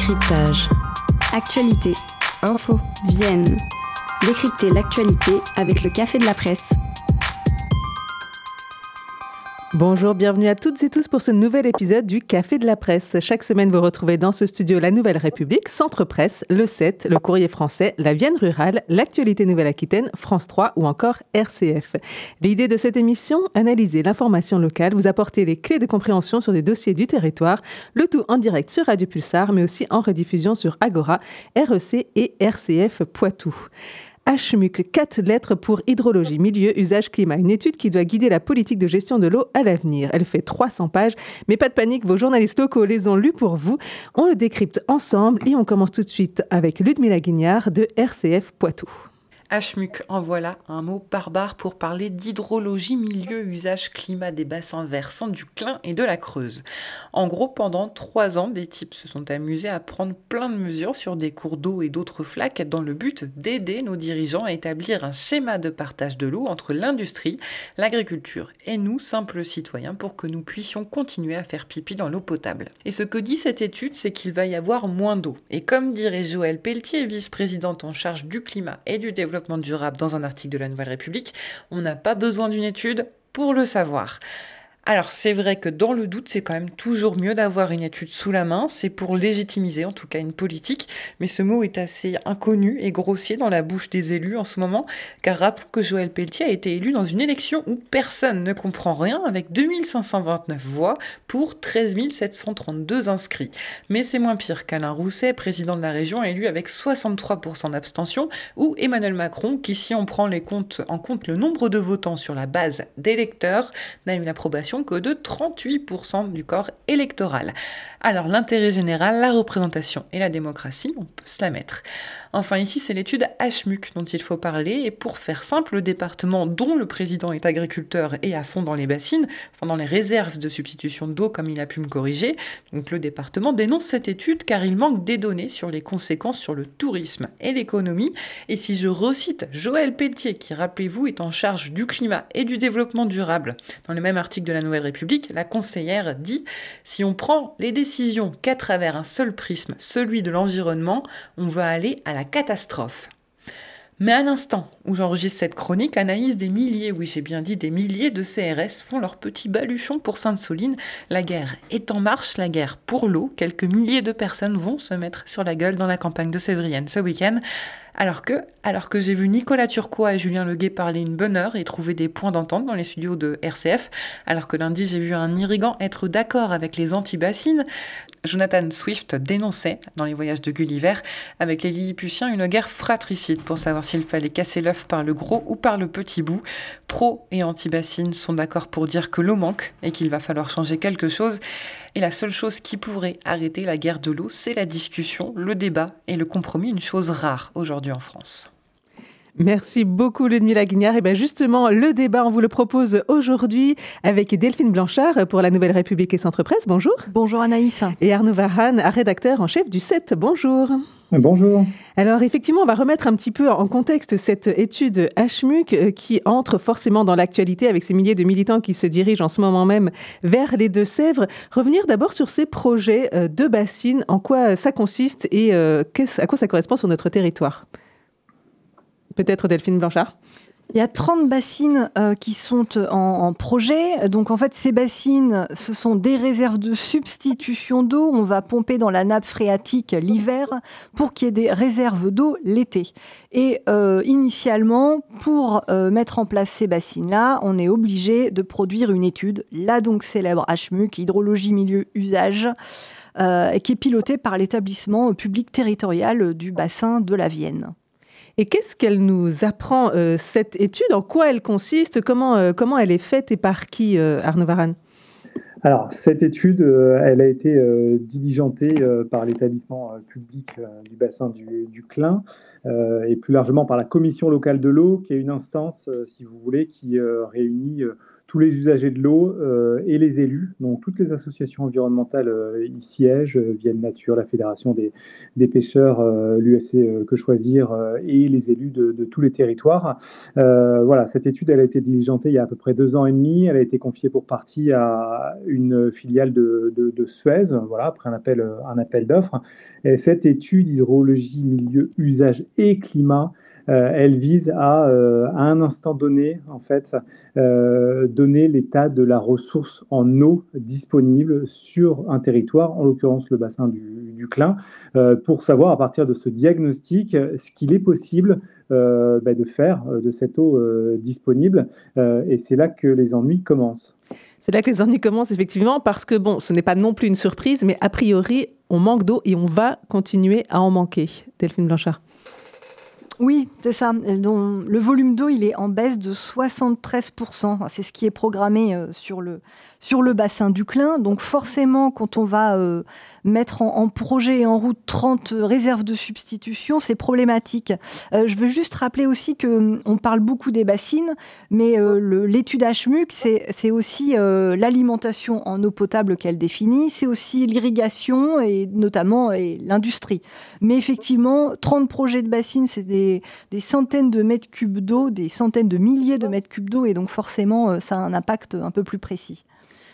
Décryptage. Actualité, info, Vienne. Décrypter l'actualité avec le Café de la Presse. Bonjour, bienvenue à toutes et tous pour ce nouvel épisode du Café de la Presse. Chaque semaine, vous retrouvez dans ce studio La Nouvelle République, Centre Presse, Le 7, Le Courrier Français, La Vienne Rurale, L'Actualité Nouvelle-Aquitaine, France 3 ou encore RCF. L'idée de cette émission, analyser l'information locale, vous apporter les clés de compréhension sur des dossiers du territoire, le tout en direct sur Radio Pulsar, mais aussi en rediffusion sur Agora, REC et RCF Poitou. HMUC, 4 lettres pour hydrologie, milieu, usage, climat. Une étude qui doit guider la politique de gestion de l'eau à l'avenir. Elle fait 300 pages, mais pas de panique, vos journalistes locaux les ont lus pour vous. On le décrypte ensemble et on commence tout de suite avec Ludmila Guignard de RCF Poitou. HMUC, en voilà un mot barbare pour parler d'hydrologie, milieu, usage, climat des bassins versants du Clin et de la Creuse. En gros, pendant trois ans, des types se sont amusés à prendre plein de mesures sur des cours d'eau et d'autres flaques dans le but d'aider nos dirigeants à établir un schéma de partage de l'eau entre l'industrie, l'agriculture et nous, simples citoyens, pour que nous puissions continuer à faire pipi dans l'eau potable. Et ce que dit cette étude, c'est qu'il va y avoir moins d'eau. Et comme dirait Joël Pelletier, vice-présidente en charge du climat et du développement durable dans un article de la Nouvelle République. On n'a pas besoin d'une étude pour le savoir. Alors c'est vrai que dans le doute, c'est quand même toujours mieux d'avoir une étude sous la main, c'est pour légitimiser en tout cas une politique, mais ce mot est assez inconnu et grossier dans la bouche des élus en ce moment, car rappelons que Joël Pelletier a été élu dans une élection où personne ne comprend rien, avec 2529 voix pour 13 732 inscrits. Mais c'est moins pire qu'Alain Rousset, président de la région, élu avec 63% d'abstention, ou Emmanuel Macron, qui si on prend les comptes, en compte le nombre de votants sur la base d'électeurs, n'a eu l'approbation que de 38% du corps électoral. Alors l'intérêt général, la représentation et la démocratie, on peut se la mettre. Enfin ici c'est l'étude HMUC dont il faut parler et pour faire simple, le département dont le président est agriculteur et à fond dans les bassines, enfin dans les réserves de substitution d'eau comme il a pu me corriger, donc le département dénonce cette étude car il manque des données sur les conséquences sur le tourisme et l'économie et si je recite Joël Pelletier qui rappelez-vous est en charge du climat et du développement durable dans le même article de la Nouvelle République, la conseillère dit si on prend les décisions qu'à travers un seul prisme, celui de l'environnement, on va aller à la catastrophe. Mais à l'instant où j'enregistre cette chronique, Anaïs, des milliers, oui j'ai bien dit des milliers de CRS font leur petit baluchon pour Sainte-Soline. La guerre est en marche, la guerre pour l'eau. Quelques milliers de personnes vont se mettre sur la gueule dans la campagne de Sévrienne ce week-end. Alors que, alors que j'ai vu Nicolas Turquois et Julien Leguet parler une bonne heure et trouver des points d'entente dans les studios de RCF, alors que lundi j'ai vu un irrigant être d'accord avec les anti-bassines, Jonathan Swift dénonçait dans les voyages de Gulliver avec les Lilliputiens une guerre fratricide pour savoir s'il fallait casser par le gros ou par le petit bout. Pro et anti-bassines sont d'accord pour dire que l'eau manque et qu'il va falloir changer quelque chose. Et la seule chose qui pourrait arrêter la guerre de l'eau, c'est la discussion, le débat et le compromis, une chose rare aujourd'hui en France. Merci beaucoup Ludmila Guignard. Et bien justement, le débat, on vous le propose aujourd'hui avec Delphine Blanchard pour la Nouvelle République et Centre Presse. Bonjour. Bonjour Anaïs. Et Arnaud Varhan, rédacteur en chef du 7. Bonjour. Bonjour. Alors effectivement, on va remettre un petit peu en contexte cette étude HMUC euh, qui entre forcément dans l'actualité avec ces milliers de militants qui se dirigent en ce moment même vers les Deux-Sèvres. Revenir d'abord sur ces projets euh, de bassines, en quoi ça consiste et euh, à quoi ça correspond sur notre territoire? Peut-être Delphine Blanchard il y a 30 bassines euh, qui sont euh, en, projet. Donc en fait, ces bassines, ce sont des réserves de substitution d'eau. On va pomper dans la nappe phréatique l'hiver pour qu'il y ait des réserves d'eau l'été. Et euh, initialement, pour mettre en place ces bassines-là, on est obligé de produire une étude, la donc célèbre HMUC, Hydrologie Milieu Usage, qui est pilotée par l'établissement public territorial du bassin de la Vienne. Et qu'est-ce qu'elle nous apprend, euh, cette étude? En quoi elle consiste? Comment, euh, comment elle est faite et par qui, euh, Arnaud Varane? Alors, cette étude, elle a été diligentée par l'établissement public du bassin du, du Clin et plus largement par la commission locale de l'eau, qui est une instance, si vous voulez, qui réunit tous les usagers de l'eau et les élus. Donc toutes les associations environnementales y siègent, Vienne Nature, la Fédération des, pêcheurs, l'UFC Que Choisir et les élus de tous les territoires. voilà, cette étude, elle a été diligentée il y a à peu près deux ans et demi. Elle a été confiée pour partie à une filiale de, Suez, voilà, après un appel, d'offres. Et cette étude hydrologie, milieu, usage et climat, euh, elle vise à, euh, à, un instant donné, en fait, euh, donner l'état de la ressource en eau disponible sur un territoire, en l'occurrence le bassin du, du Clin, pour savoir à partir de ce diagnostic ce qu'il est possible bah, de faire de cette eau disponible. et c'est là que les ennuis commencent. C'est là que les ennuis commencent, effectivement, parce que, bon, ce n'est pas non plus une surprise, mais a priori, on manque d'eau et on va continuer à en manquer. Delphine Blanchard. Oui, c'est ça. le volume d'eau, il est en baisse de 73%. C'est ce qui est programmé euh, sur le, sur le bassin du Clin. Donc forcément, quand on va euh, mettre en, projet et en route 30 réserves de substitution, c'est problématique. Euh, je veux juste rappeler aussi que on parle beaucoup des bassines, mais l'étude HMUC, c'est aussi l'alimentation en eau potable qu'elle définit, c'est aussi l'irrigation et notamment l'industrie. Mais effectivement, 30 projets de bassines, c'est des des, centaines de mètres cubes d'eau, des centaines de milliers de mètres cubes d'eau, et donc forcément, euh, ça a un impact un peu plus précis.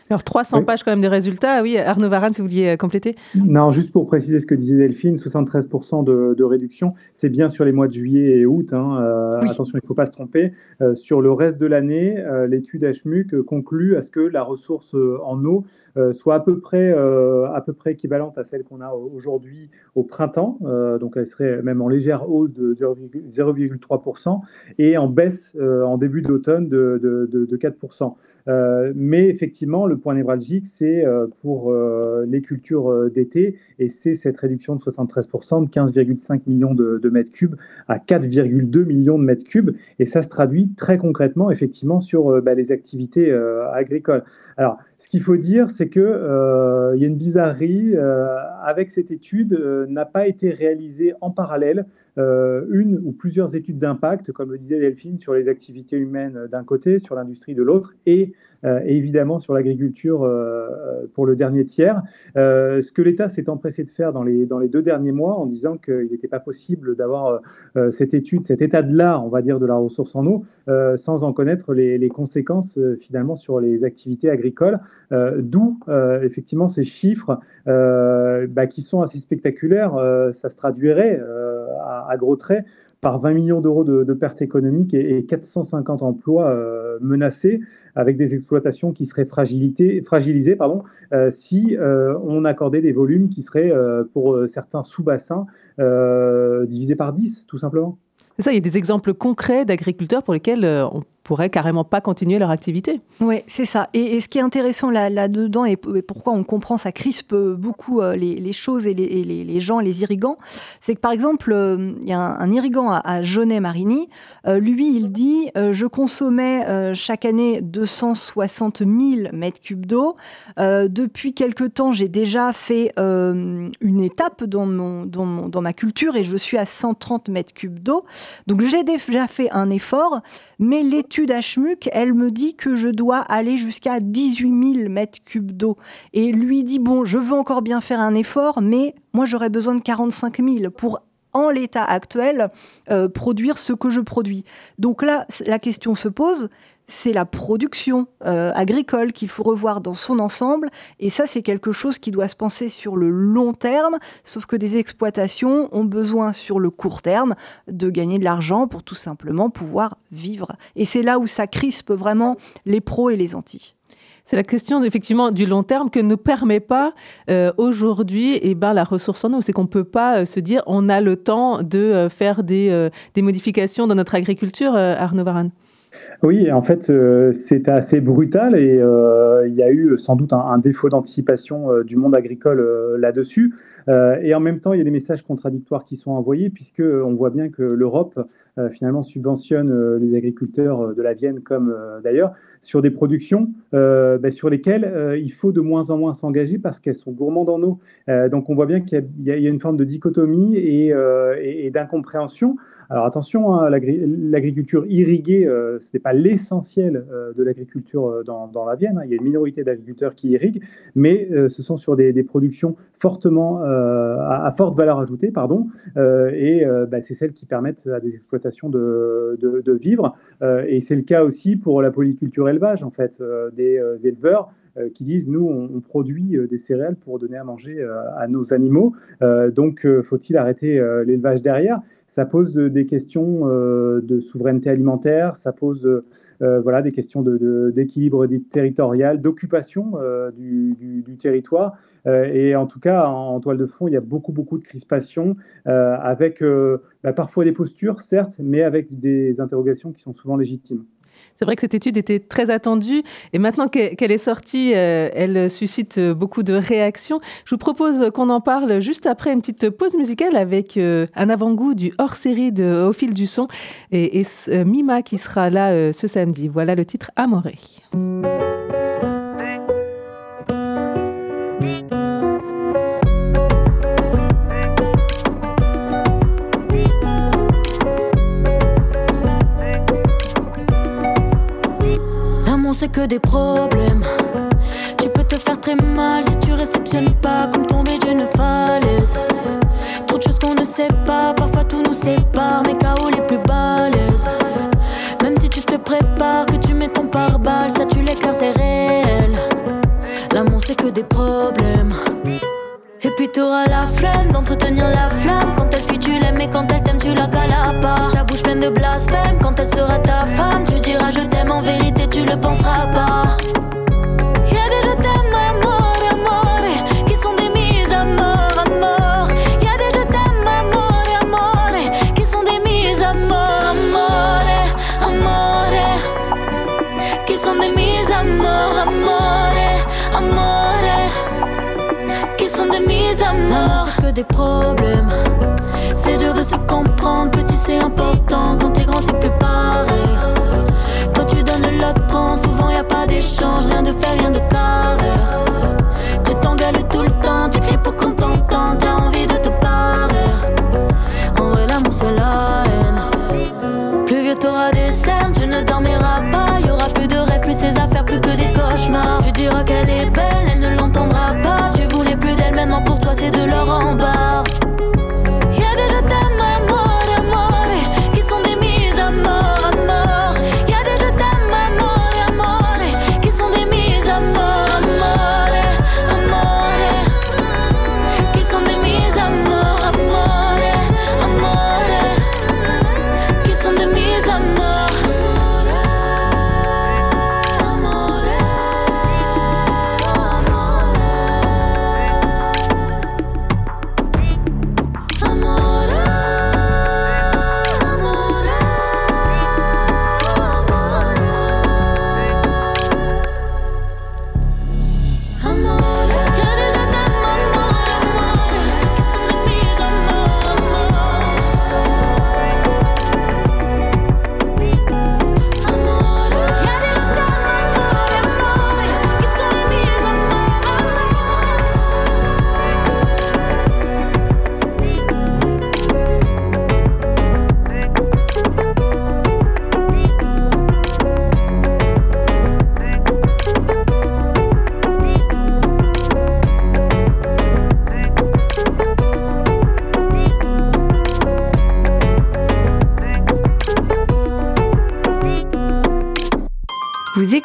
Alors 300 pages quand même de résultats. Oui, Arnaud Varane, si vous vouliez euh, compléter. Non, juste pour préciser ce que disait Delphine, 73% de, réduction, c'est bien sur les mois de juillet et août. Hein, euh, attention, il ne faut pas se tromper. sur le reste de l'année, l'étude HMUC conclut à ce que la ressource en eau soit à peu près, à peu près équivalente à celle qu'on a aujourd'hui au printemps. donc elle serait même en légère hausse de 0,3% et en baisse en début d'automne de, de 4%. mais effectivement, le le point névralgique, c'est euh, pour euh, les cultures euh, d'été, et c'est cette réduction de 73% de 15,5 millions de, mètres cubes à 4,2 millions de mètres cubes, et ça se traduit très concrètement, effectivement, sur bah, les activités agricoles. Alors, ce qu'il faut dire, c'est qu'il il y a une bizarrerie avec cette étude n'a pas été réalisée en parallèle une ou plusieurs études d'impact, comme le disait Delphine, sur les activités humaines d'un côté, sur l'industrie de l'autre, et, évidemment sur l'agriculture euh, euh, pour le dernier tiers. Euh, ce que l'État s'est empressé de faire dans les, dans les deux derniers mois en disant qu'il n'était pas possible d'avoir cette étude, cet état de l'art, on va dire, de la ressource en eau, sans en connaître les, conséquences finalement sur les activités agricoles. D'où effectivement ces chiffres bah, qui sont assez spectaculaires. ça se traduirait à, gros traits par 20 millions d'euros de, pertes économiques et, 450 emplois euh, menacés, avec des exploitations qui seraient fragilisées pardon, euh, si euh, on accordait des volumes qui seraient, pour certains sous-bassins, divisés par 10, tout simplement. C'est ça, il y a des exemples concrets d'agriculteurs pour lesquels pourraient carrément pas continuer leur activité. Oui, c'est ça. Et, ce qui est intéressant là-dedans, et, pourquoi on comprend, ça crispe beaucoup euh, les, choses et les, gens, les irrigants, c'est que par exemple, euh, il y a un, irrigant à, à Genet-Marigny, euh, lui, il dit Je consommais chaque année 260 000 mètres cubes d'eau. depuis quelque temps, j'ai déjà fait une étape dans, mon, dans, dans ma culture et je suis à 130 mètres cubes d'eau. Donc j'ai déjà fait un effort, mais l'étude l'étude elle me dit que je dois aller jusqu'à 18 000 mètres cubes d'eau. Et lui dit, bon, je veux encore bien faire un effort, mais moi j'aurais besoin de 45 000 pour en l'état actuel, euh, produire ce que je produis. Donc là, la question se pose, c'est la production euh, agricole qu'il faut revoir dans son ensemble. Et ça, c'est quelque chose qui doit se penser sur le long terme, sauf que des exploitations ont besoin sur le court terme de gagner de l'argent pour tout simplement pouvoir vivre. Et c'est là où ça crispe vraiment les pros et les anti. C'est la question effectivement du long terme que ne permet pas euh, aujourd'hui et eh ben, la ressource en eau. C'est qu'on ne peut pas euh, se dire on a le temps de faire des, des modifications dans notre agriculture, Arnaud Varane. Oui, en fait, euh, c'est assez brutal et euh, il y a eu sans doute un, défaut d'anticipation euh, du monde agricole là-dessus. et en même temps, il y a des messages contradictoires qui sont envoyés puisque on voit bien que l'Europe finalement subventionne les agriculteurs de la Vienne comme d'ailleurs sur des productions bah, sur lesquelles il faut de moins en moins s'engager parce qu'elles sont gourmandes en eau. donc on voit bien qu'il y, a une forme de dichotomie et, d'incompréhension. Alors attention, hein, l'agriculture irriguée, ce n'est pas l'essentiel de l'agriculture dans, la Vienne. Hein. Il y a une minorité d'agriculteurs qui irriguent, mais ce sont sur des, productions fortement à, forte valeur ajoutée, pardon, et bah, c'est celles qui permettent à des exploitations de, de, vivre. et c'est le cas aussi pour la polyculture élevage, en fait, des éleveurs qui disent nous, on, produit des céréales pour donner à manger à nos animaux. donc, faut-il arrêter l'élevage derrière? Ça pose des questions de souveraineté alimentaire, ça pose voilà, des questions d'équilibre de, territorial, d'occupation du, du, territoire. et en tout cas, en, toile de fond, il y a beaucoup, beaucoup de crispation avec bah, parfois des postures, certes, mais avec des interrogations qui sont souvent légitimes. C'est vrai que cette étude était très attendue et maintenant qu'elle est sortie, euh, elle suscite beaucoup de réactions. Je vous propose qu'on en parle juste après une petite pause musicale avec euh, un avant-goût du hors-série de Au fil du son et, euh, Mima qui sera là ce samedi. Voilà le titre Amoré. C'est que des problèmes. Tu peux te faire très mal si tu réceptionnes pas comme tomber d'une falaise. Trop de choses qu'on ne sait pas, parfois tout nous sépare, mais KO les plus balèzes. Même si tu te prépares, que tu mets ton pare-balles, ça tue les cœurs, c'est réel. L'amour c'est que des problèmes. Puis t'auras la flemme d'entretenir la flamme. Quand elle fuit, tu l'aimes, et quand elle t'aime, tu la cales part. Ta bouche pleine de blasphème, quand elle sera ta femme, tu diras je t'aime en vérité, tu le penseras pas. Sont des mises à mort. C'est que des problèmes. C'est dur de se comprendre, petit c'est important. Quand t'es grand, c'est plus pareil.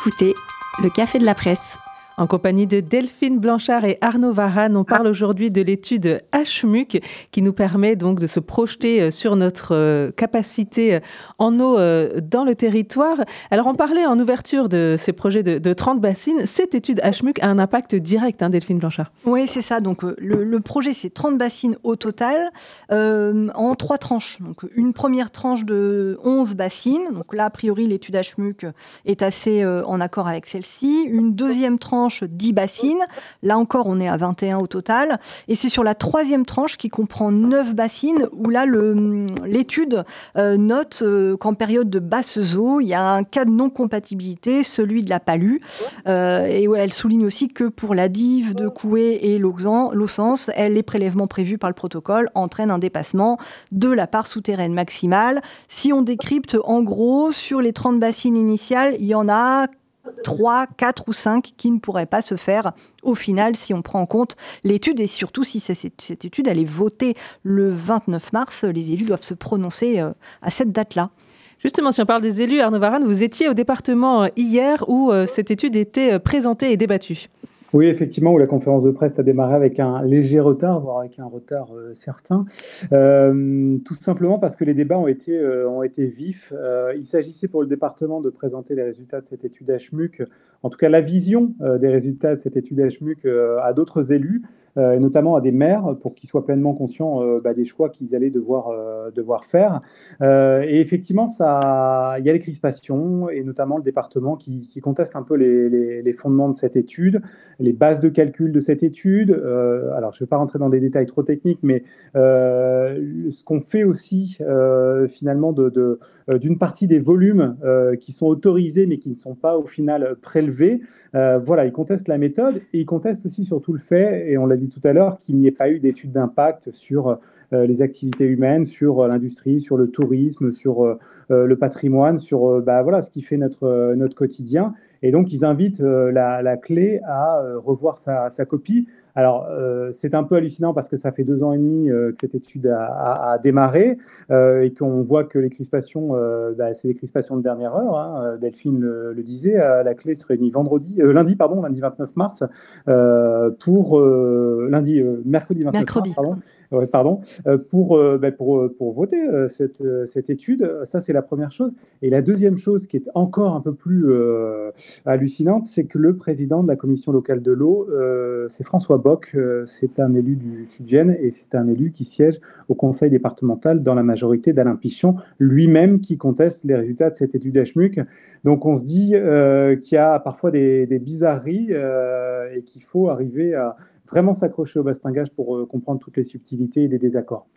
Écoutez le Café de la Presse. En compagnie de Delphine Blanchard et Arnaud Varane, on parle aujourd'hui de l'étude HMUC qui nous permet donc de se projeter euh, sur notre euh, capacité euh, en eau dans le territoire. Alors on parlait en ouverture de ces projets de, 30 bassines. Cette étude HMUC a un impact direct, hein, Delphine Blanchard. Oui, c'est ça. Donc le, projet, c'est 30 bassines au total en trois tranches. Donc une première tranche de 11 bassines. Donc là, a priori, l'étude HMUC est assez en accord avec celle-ci. Une deuxième tranche tranche 10 bassines. Là encore, on est à 21 au total. Et c'est sur la troisième tranche qui comprend 9 bassines où là, l'étude euh, note euh, qu'en période de basse eau, il y a un cas de non-compatibilité, celui de la palue. Euh, et elle souligne aussi que pour la dive de Coué et l'Ossens, les prélèvements prévus par le protocole entraînent un dépassement de la part souterraine maximale. Si on décrypte en gros, sur les 30 bassines initiales, il y en a 3, 4 ou 5 qui ne pourraient pas se faire au final si on prend en compte l'étude et surtout si cette, étude elle est votée le 29 mars, les élus doivent se prononcer euh, à cette date-là. Justement, si on parle des élus, Arnaud Varane, vous étiez au département euh, hier où euh, cette étude était présentée et débattue. Oui, effectivement, où la conférence de presse a démarré avec un léger retard, voire avec un retard euh, certain, euh, tout simplement parce que les débats ont été, euh, ont été vifs. il s'agissait pour le département de présenter les résultats de cette étude HMUC, en tout cas la vision des résultats de cette étude HMUC à d'autres élus, et notamment à des maires pour qu'ils soient pleinement conscients euh, bah, des choix qu'ils allaient devoir, euh, devoir faire. et effectivement, il y a les crispations, et notamment le département qui, conteste un peu les, les, fondements de cette étude, les bases de calcul de cette étude. alors, je ne vais pas rentrer dans des détails trop techniques, mais ce qu'on fait aussi finalement d'une de, d'une partie des volumes qui sont autorisés mais qui ne sont pas au final prélevés, voilà, ils contestent la méthode et ils contestent aussi surtout le fait, et on l'a dit tout à l'heure, qu'il n'y ait pas eu d'études d'impact sur euh, les activités humaines, sur euh, l'industrie, sur le tourisme, sur euh, le patrimoine, sur bah, voilà, ce qui fait notre, quotidien. Et donc, ils invitent la, clé à revoir sa copie. Alors, euh, c'est un peu hallucinant parce que ça fait deux ans et demi euh, que cette étude a, démarré euh, et qu'on voit que les crispations, bah, c'est des crispations de dernière heure. Hein. Delphine le, disait, la clé se réunit vendredi, lundi, pardon, lundi 29 mars, pour lundi, mercredi 29 mars, pardon, pardon pour, bah, pour, pour voter cette, cette étude. Ça, c'est la première chose. Et la deuxième chose qui est encore un peu plus hallucinante, c'est que le président de la commission locale de l'eau, c'est François Bock, euh, c'est un élu du Sud-Vienne et c'est un élu qui siège au conseil départemental dans la majorité d'Alain Pichon, lui-même qui conteste les résultats de cette étude HMUC. Donc on se dit euh, qu'il y a parfois des, bizarreries euh, et qu'il faut arriver à vraiment s'accrocher au bastingage pour comprendre toutes les subtilités et des désaccords.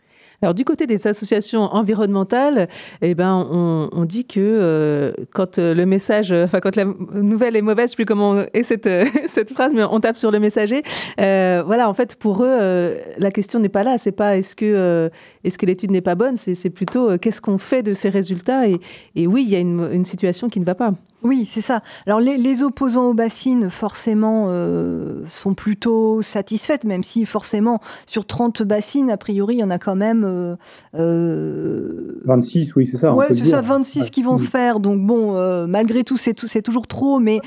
Alors du côté des associations environnementales, eh ben, on, dit que euh, quand euh, le message, euh, enfin quand la nouvelle est mauvaise, je sais plus comment est cette, cette phrase, mais on tape sur le messager. voilà, en fait, pour eux, la question n'est pas là. C'est pas est-ce que, est-ce que l'étude n'est pas bonne, c'est plutôt qu'est-ce qu'on fait de ces résultats? Et, oui, il y a une situation qui ne va pas. Oui, c'est ça. Alors les, opposants aux bassines, forcément, euh, sont plutôt satisfaites, même si forcément, sur 30 bassines, a priori, il y en a quand même... 26, euh, euh, oui, c'est ça. Oui, c'est ça, 26 qui vont se faire. Donc bon, malgré tout, c'est, toujours trop, mais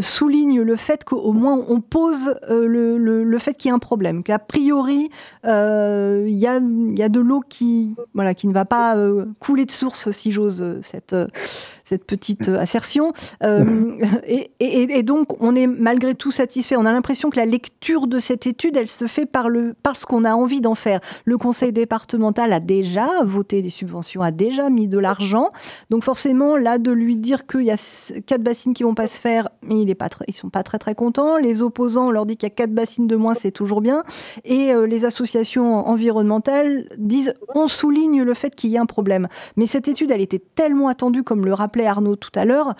souligne le fait qu'au moins, on pose le, fait qu'il y a un problème, qu'a priori, il y a, y, a, de l'eau qui, voilà, qui ne va pas couler de source, si j'ose cette cette petite euh, assertion. Euh, et, donc, on est malgré tout satisfait. On a l'impression que la lecture de cette étude, elle se fait par, le, parce qu'on a envie d'en faire. Le conseil départemental a déjà voté des subventions, a déjà mis de l'argent. Donc, forcément, là, de lui dire qu'il y a quatre bassines qui vont pas se faire, il est pas ils sont pas très, très contents. Les opposants, on leur dit qu'il y a quatre bassines de moins, c'est toujours bien. Et euh, les associations environnementales disent, on souligne le fait qu'il y a un problème. Mais cette étude, elle était tellement attendue, comme le Arnaud tout à l'heure,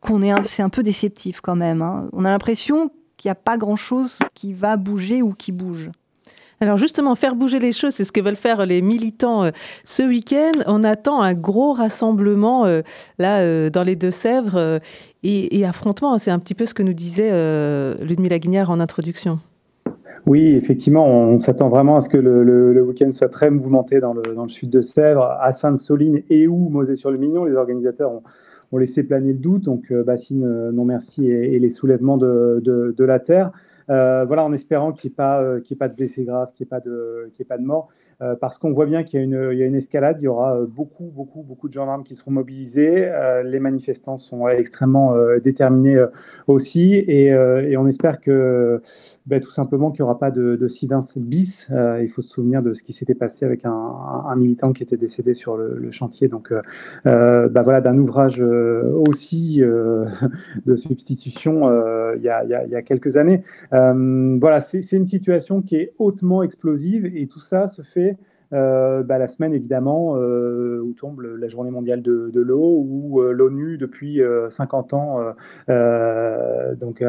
qu'on est c'est un peu déceptif quand même. Hein. On a l'impression qu'il n'y a pas grand-chose qui va bouger ou qui bouge. Alors justement, faire bouger les choses, c'est ce que veulent faire les militants euh, ce week-end. On attend un gros rassemblement euh, là euh, dans les Deux-Sèvres et, affrontement. C'est un petit peu ce que nous disait Ludmila Guignard en introduction. Oui, effectivement, on s'attend vraiment à ce que le, week-end soit très mouvementé dans le, sud de Sèvres, à Sainte-Soline et ou Mosée-sur-le-Mignon. Les organisateurs ont, laissé planer le doute, donc euh, bassine euh, non merci et, les soulèvements de, la terre. Voilà, en espérant qu'il n'y ait, pas, ait pas de blessés graves, qu'il n'y ait, pas de, ait pas de mort. Euh, parce qu'on voit bien qu'il y, y, a une escalade, il y aura euh, beaucoup, beaucoup, beaucoup de gendarmes qui seront mobilisés. Euh, les manifestants sont extrêmement déterminés aussi, et, on espère que ben, tout simplement qu'il n'y aura pas de, de bis. il faut se souvenir de ce qui s'était passé avec un, militant qui était décédé sur le, chantier. Donc, ben, voilà, d'un ouvrage aussi de substitution il y, a, il, y a, quelques années. Voilà, c'est une situation qui est hautement explosive, et tout ça se fait euh, bah, la semaine évidemment euh, où tombe la journée mondiale de, l'eau, où euh, l'ONU depuis 50 ans donc,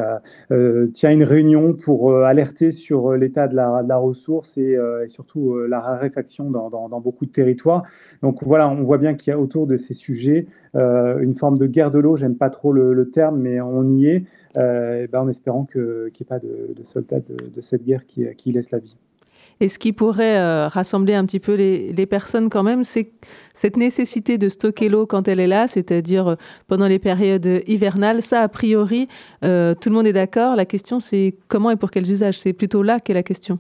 tient une réunion pour alerter sur l'état de la, ressource et, surtout la raréfaction dans, beaucoup de territoires. Donc voilà, on voit bien qu'il y a autour de ces sujets une forme de guerre de l'eau, j'aime pas trop le, terme, mais on y est, ben, en espérant qu'il n'y ait pas de, soldats de, cette guerre qui, qui laisse la vie. Et ce qui pourrait euh, rassembler un petit peu les, personnes quand même, c'est cette nécessité de stocker l'eau quand elle est là, c'est-à-dire euh, pendant les périodes hivernales. Ça, a priori, euh, tout le monde est d'accord. La question, c'est comment et pour quels usages? C'est plutôt là qu'est la question.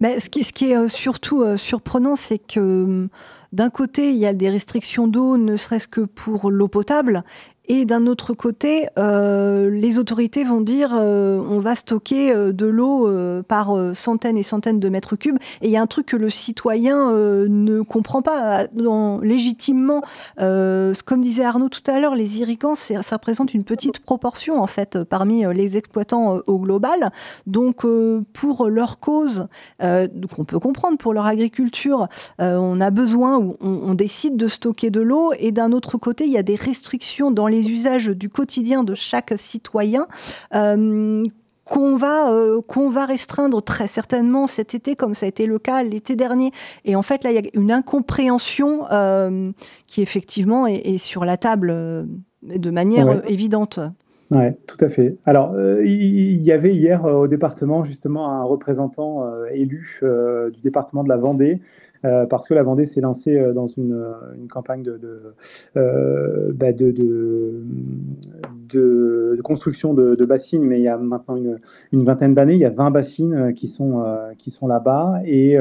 Mais ce, qui, est surtout surprenant, c'est que hum, d'un côté, il y a des restrictions d'eau, ne serait-ce que pour l'eau potable, et d'un autre côté, euh, les autorités vont dire euh, on va stocker euh, de l'eau par centaines et centaines de mètres cubes. Et il y a un truc que le citoyen ne comprend pas dans, légitimement. comme disait Arnaud tout à l'heure, les irrigants, ça représente une petite proportion en fait parmi les exploitants au global. Donc pour leur cause, qu'on peut comprendre pour leur agriculture, on a besoin ou on, on décide de stocker de l'eau. Et d'un autre côté, il y a des restrictions dans les usages du quotidien de chaque citoyen. Euh, qu'on va, euh, qu'on va restreindre très certainement cet été, comme ça a été le cas l'été dernier. Et en fait, là, il y a une incompréhension euh, qui effectivement est, sur la table de manière évidente. Oui, tout à fait. Alors, il y, avait hier au département justement un représentant élu du département de la Vendée euh, parce que la Vendée s'est lancée euh, dans une, euh, une campagne de, de, bah de, de, construction de, bassines, mais il y a maintenant une, une vingtaine d'années, il y a 20 bassines qui sont, qui sont là-bas. Et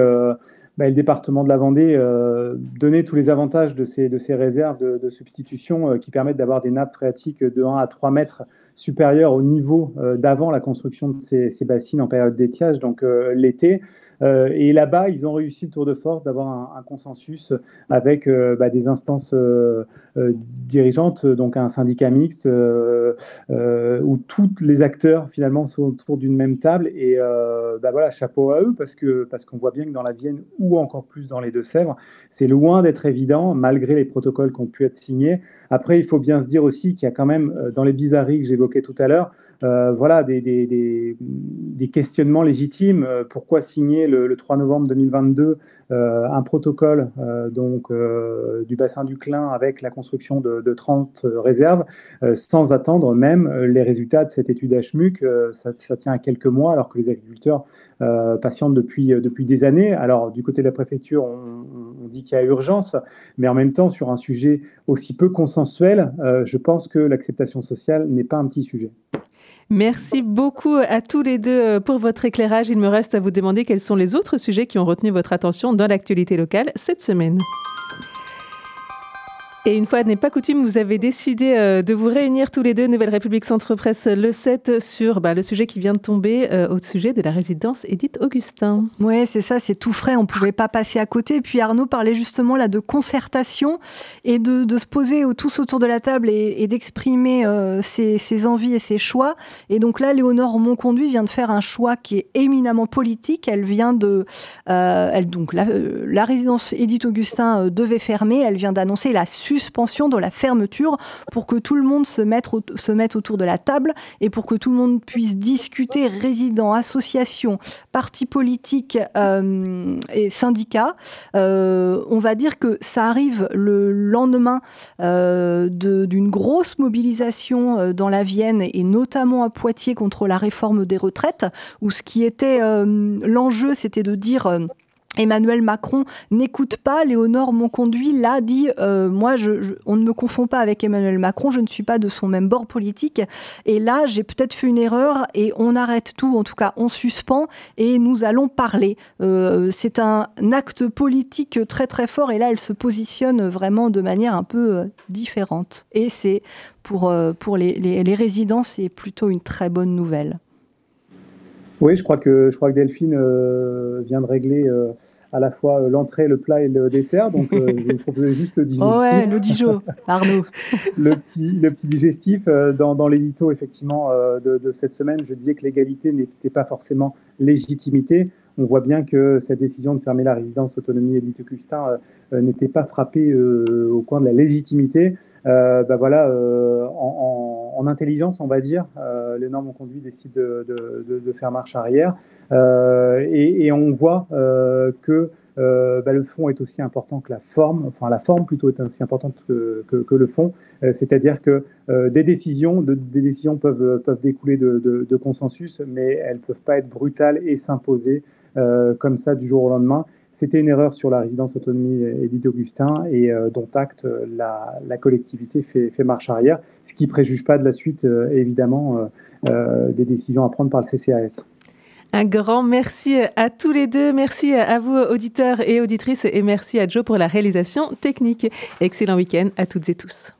bah, le département de la Vendée euh, donnait tous les avantages de ces, de ces réserves de, substitution qui permettent d'avoir des nappes phréatiques de 1 à 3 mètres supérieures au niveau d'avant la construction de ces, bassines en période d'étiage, donc l'été. Euh, et là-bas, ils ont réussi le tour de force d'avoir un, consensus avec euh, bah, des instances euh, dirigeantes, donc un syndicat mixte, où tous les acteurs finalement sont autour d'une même table. Et bah, voilà, chapeau à eux, parce que parce qu'on voit bien que dans la Vienne, ou encore plus dans les Deux-Sèvres, c'est loin d'être évident, malgré les protocoles qui ont pu être signés. Après, il faut bien se dire aussi qu'il y a quand même, dans les bizarreries que j'évoquais tout à l'heure, voilà, des, questionnements légitimes. pourquoi signer le, 3 novembre 2022 euh, un protocole euh, donc, euh, du bassin du Clin avec la construction de, 30 réserves, sans attendre même les résultats de cette étude HMUC. Ça, ça, tient à quelques mois, alors que les agriculteurs patientent depuis, depuis des années. Alors, du côté de la préfecture, on, dit qu'il y a urgence, mais en même temps, sur un sujet aussi peu consensuel, je pense que l'acceptation sociale n'est pas un petit sujet. Merci beaucoup à tous les deux euh, pour votre éclairage. Il me reste à vous demander quels sont les autres sujets qui ont retenu votre attention dans l'actualité locale cette semaine. Et une fois n'est pas coutume, vous avez décidé euh, de vous réunir tous les deux, Nouvelle République Centre Presse, le 7, sur bah, le sujet qui vient de tomber euh, au sujet de la résidence Edith Augustin. Oui, c'est ça, c'est tout frais, on ne pouvait pas passer à côté. Et puis Arnaud parlait justement là de concertation et de, se poser tous autour de la table et, d'exprimer euh, ses, envies et ses choix. Et donc là, Léonore Monconduit vient de faire un choix qui est éminemment politique. Elle vient de. elle, donc, la, la résidence Edith Augustin devait fermer. Elle vient d'annoncer la suspension de la fermeture pour que tout le monde se mette, autour de la table et pour que tout le monde puisse discuter, résidents, associations, partis politiques euh, et syndicats. Euh, on va dire que ça arrive le lendemain euh, d'une grosse mobilisation dans la Vienne et notamment à Poitiers contre la réforme des retraites, où ce qui était l'enjeu, c'était de dire Emmanuel Macron n'écoute pas. Léonore Monconduit l'a dit. Euh, moi, on ne me confond pas avec Emmanuel Macron. Je ne suis pas de son même bord politique. Et là, j'ai peut-être fait une erreur et on arrête tout. En tout cas, on suspend et nous allons parler. Euh, c'est un acte politique très très fort. Et là, elle se positionne vraiment de manière un peu euh, différente. Et c'est pour, pour les, les résidents, c'est plutôt une très bonne nouvelle. Oui, je crois que, je crois que Delphine euh, vient de régler euh, à la fois euh, l'entrée, le plat et le dessert. Donc, je vais vous proposer juste le digestif. Oh ouais, le dijo, Arnaud. le, petit, le petit digestif. Dans, dans l'édito, effectivement, de, de, cette semaine, je disais que l'égalité n'était pas forcément légitimité. On voit bien que cette décision de fermer la résidence autonomie Édith Custin n'était pas frappée au coin de la légitimité. Euh, bah voilà, euh, en, en, intelligence, on va dire, euh, les normes ont conduit décide de, de, faire marche arrière. Et, on voit que bah, le fond est aussi important que la forme, enfin la forme plutôt est aussi importante que, le fond. C'est-à-dire que des décisions, de, des décisions peuvent, peuvent découler de, de, consensus, mais elles ne peuvent pas être brutales et s'imposer comme ça du jour au lendemain. C'était une erreur sur la résidence autonomie Édith Augustin et euh, dont acte euh, la, collectivité fait, marche arrière, ce qui ne préjuge pas de la suite, euh, évidemment, des décisions à prendre par le CCAS. Un grand merci à tous les deux. Merci à vous, auditeurs et auditrices, et merci à Joe pour la réalisation technique. Excellent week-end à toutes et tous.